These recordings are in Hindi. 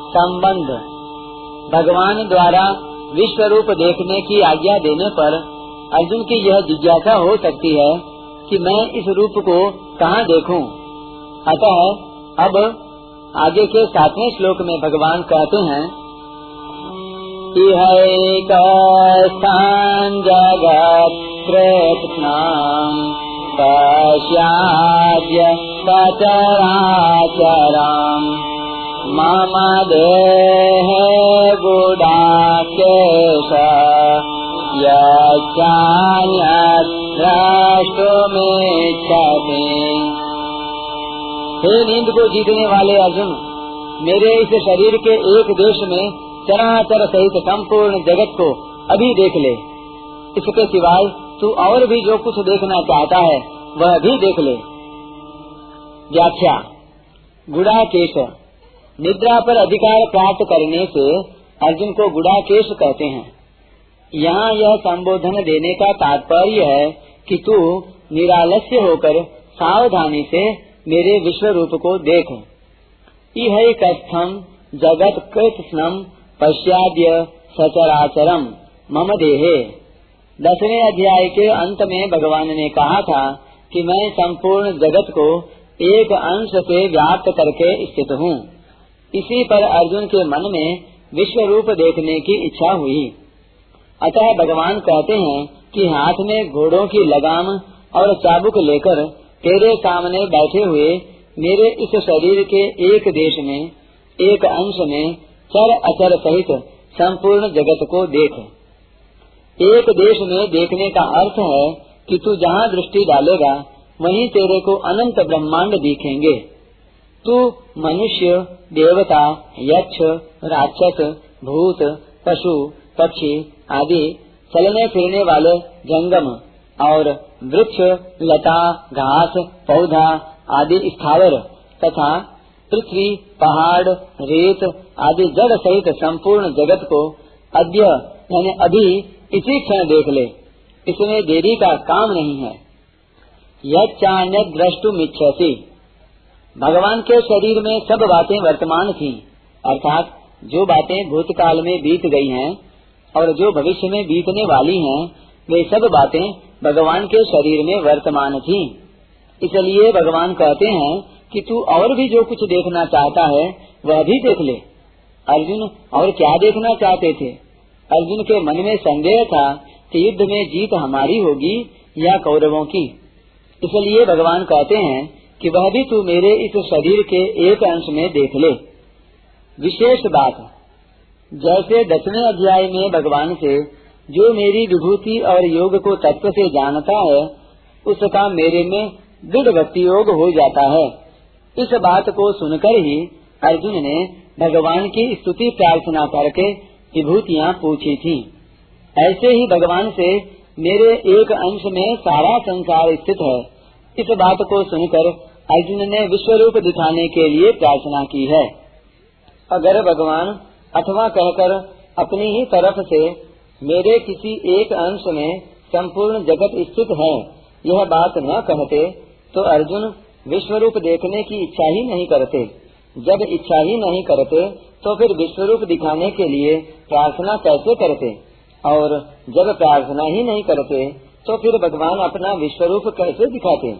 संबंध भगवान द्वारा विश्व रूप देखने की आज्ञा देने पर अर्जुन की यह जिज्ञासा हो सकती है कि मैं इस रूप को कहाँ देखूँ? अतः अब आगे के सातवें श्लोक में भगवान कहते हैं जगत् कृत्स्नाम् पश्याद्य सचराचराम् मम देहे गुडाकेश हे नींद को जीतने वाले अर्जुन, मेरे इस शरीर के एक देश में चराचर सहित संपूर्ण जगत को अभी देख ले। इसके सिवाय तू और भी जो कुछ देखना चाहता है, वह भी देख ले। व्याख्या, गुड़ाकेश। निद्रा पर अधिकार प्राप्त करने से अर्जुन को गुड़ाकेश कहते हैं। यहाँ यह संबोधन देने का तात्पर्य है कि तू निरालस्य होकर सावधानी से मेरे विश्व रूप को देख। कस्थम जगत कृष्णम पश्चाद्य सचराचरम मम देहे। दसवें अध्याय के अंत में भगवान ने कहा था कि मैं संपूर्ण जगत को एक अंश से व्याप्त करके स्थित हूँ। इसी पर अर्जुन के मन में विश्व रूप देखने की इच्छा हुई। अतः भगवान कहते हैं कि हाथ में घोड़ों की लगाम और चाबुक लेकर तेरे सामने बैठे हुए मेरे इस शरीर के एक देश में, एक अंश में चर अचर सहित संपूर्ण जगत को देख। एक देश में देखने का अर्थ है कि तू जहाँ दृष्टि डालेगा, वहीं तेरे को अनंत ब्रह्मांड दिखेंगे। तू मनुष्य, देवता, यक्ष, राक्षस, भूत, पशु, पक्षी आदि चलने फिरने वाले जंगम और वृक्ष, लता, घास, पौधा आदि स्थावर तथा पृथ्वी, पहाड़, रेत आदि जड़ सहित संपूर्ण जगत को अद्य, यानी अभी इसी क्षण देख ले। इसमें देरी का काम नहीं है। यह चाण्य द्रष्टुम इच्छसी भगवान के शरीर में सब बातें वर्तमान थी, अर्थात जो बातें भूतकाल में बीत गई हैं और जो भविष्य में बीतने वाली हैं, वे सब बातें भगवान के शरीर में वर्तमान थी। इसलिए भगवान कहते हैं कि तू और भी जो कुछ देखना चाहता है, वह भी देख ले। अर्जुन और क्या देखना चाहते थे? अर्जुन के मन में संदेह था कि युद्ध में जीत हमारी होगी या कौरवों की। इसलिए भगवान कहते हैं कि वह भी तू मेरे इस शरीर के एक अंश में देख ले। विशेष बात, जैसे दसवें अध्याय में भगवान से, जो मेरी विभूति और योग को तत्व से जानता है, उसका मेरे में दृढ़ भक्ति योग हो जाता है। इस बात को सुनकर ही अर्जुन ने भगवान की स्तुति प्रार्थना करके विभूतियाँ पूछी थी। ऐसे ही भगवान से मेरे एक अंश में सारा संसार स्थित है। इस बात को सुनकर अर्जुन ने विश्व रूप दिखाने के लिए प्रार्थना की है। अगर भगवान अथवा कहकर अपनी ही तरफ़ से मेरे किसी एक अंश में संपूर्ण जगत स्थित है, यह बात न कहते तो अर्जुन विश्व रूप देखने की इच्छा ही नहीं करते। जब इच्छा ही नहीं करते तो फिर विश्व रूप दिखाने के लिए प्रार्थना कैसे करते? और जब प्रार्थना ही नहीं करते तो फिर भगवान अपना विश्व रूप कैसे दिखाते?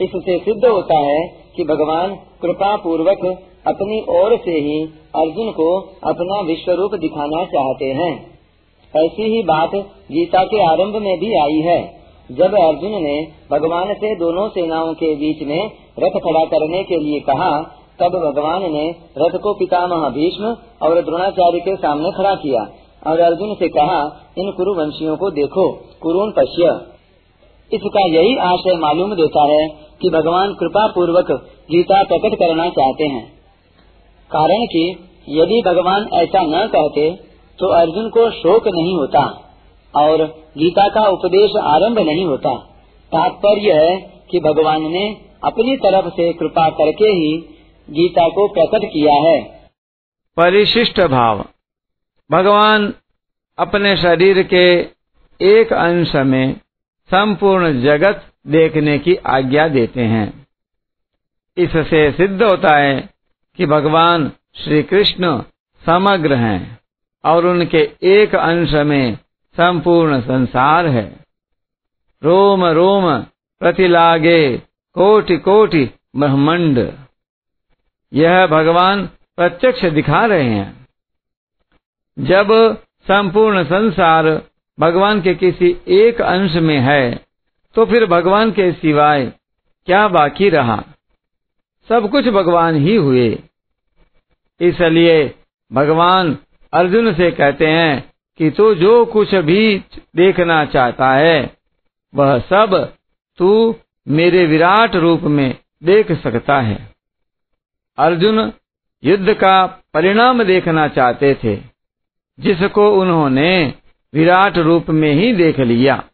इससे सिद्ध होता है कि भगवान कृपा पूर्वक अपनी ओर से ही अर्जुन को अपना विश्व रूप दिखाना चाहते हैं। ऐसी ही बात गीता के आरंभ में भी आई है। जब अर्जुन ने भगवान से दोनों सेनाओं के बीच में रथ खड़ा करने के लिए कहा, तब भगवान ने रथ को पितामह भीष्म और द्रोणाचार्य के सामने खड़ा किया और अर्जुन से कहा, इन कुरुवंशियों को देखो कुरुन पश्य। इसका यही आशय मालूम देता है कि भगवान कृपा पूर्वक गीता प्रकट करना चाहते हैं। कारण कि यदि भगवान ऐसा न कहते तो अर्जुन को शोक नहीं होता और गीता का उपदेश आरंभ नहीं होता। तात्पर्य है कि भगवान ने अपनी तरफ़ से कृपा करके ही गीता को प्रकट किया है। परिशिष्ट भाव। भगवान अपने शरीर के एक अंश में संपूर्ण जगत देखने की आज्ञा देते हैं। इससे सिद्ध होता है कि भगवान श्री कृष्ण समग्र हैं और उनके एक अंश में संपूर्ण संसार है। रोम रोम, प्रतिलागे, कोटि कोटि ब्रह्मंड। यह भगवान प्रत्यक्ष दिखा रहे हैं। जब संपूर्ण संसार भगवान के किसी एक अंश में है तो फिर भगवान के सिवाय क्या बाकी रहा? सब कुछ भगवान ही हुए। इसलिए भगवान अर्जुन से कहते हैं कि तू जो कुछ भी देखना चाहता है, वह सब तू मेरे विराट रूप में देख सकता है। अर्जुन युद्ध का परिणाम देखना चाहते थे, जिसको उन्होंने विराट रूप में ही देख लिया।